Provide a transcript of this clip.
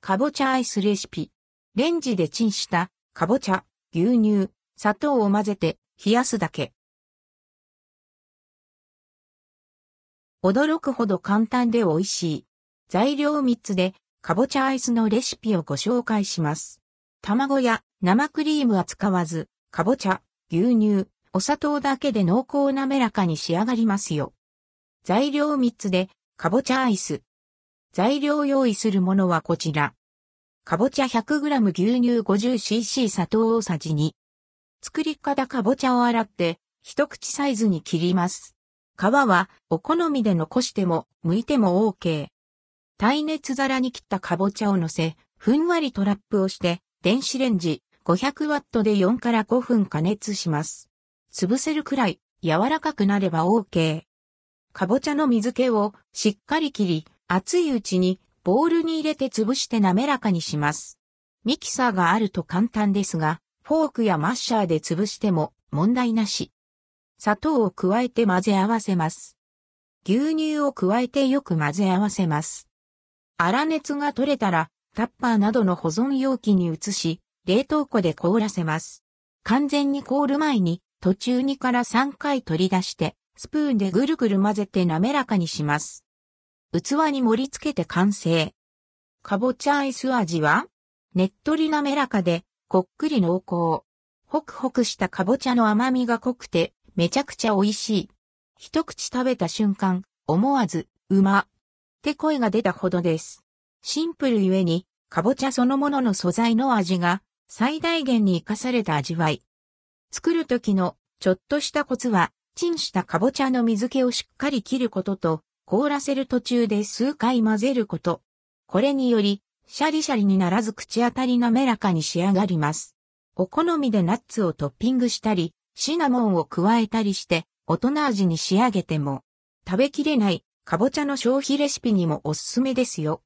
かぼちゃアイスレシピ。レンジでチンしたかぼちゃ、牛乳、砂糖を混ぜて冷やすだけ。驚くほど簡単で美味しい。材料3つでかぼちゃアイスのレシピをご紹介します。卵や生クリームは使わず、かぼちゃ、牛乳、お砂糖だけで濃厚滑らかに仕上がりますよ。材料3つでかぼちゃアイス。材料用意するものはこちら。かぼちゃ 100g 牛乳 50cc 砂糖大さじ2。作り方かぼちゃを洗って一口サイズに切ります。皮はお好みで残しても剥いても OK。耐熱皿に切ったかぼちゃを乗せ、ふんわりトラップをして電子レンジ 500W で4から5分加熱します。潰せるくらい柔らかくなれば OK。かぼちゃの水気をしっかり切り、熱いうちにボウルに入れて潰して滑らかにします。ミキサーがあると簡単ですが、フォークやマッシャーで潰しても問題なし。砂糖を加えて混ぜ合わせます。牛乳を加えてよく混ぜ合わせます。粗熱が取れたら、タッパーなどの保存容器に移し、冷凍庫で凍らせます。完全に凍る前に、途中2から3回取り出して、スプーンでぐるぐる混ぜて滑らかにします。器に盛り付けて完成。かぼちゃアイス味はねっとり滑らかで、こっくり濃厚。ホクホクしたかぼちゃの甘みが濃くて、めちゃくちゃ美味しい。一口食べた瞬間、思わず、うま。って声が出たほどです。シンプルゆえに、かぼちゃそのものの素材の味が、最大限に活かされた味わい。作る時の、ちょっとしたコツは、チンしたかぼちゃの水気をしっかり切ることと、凍らせる途中で数回混ぜること。これにより、シャリシャリにならず口当たり滑らかに仕上がります。お好みでナッツをトッピングしたり、シナモンを加えたりして、大人味に仕上げても、食べきれない、かぼちゃの消費レシピにもおすすめですよ。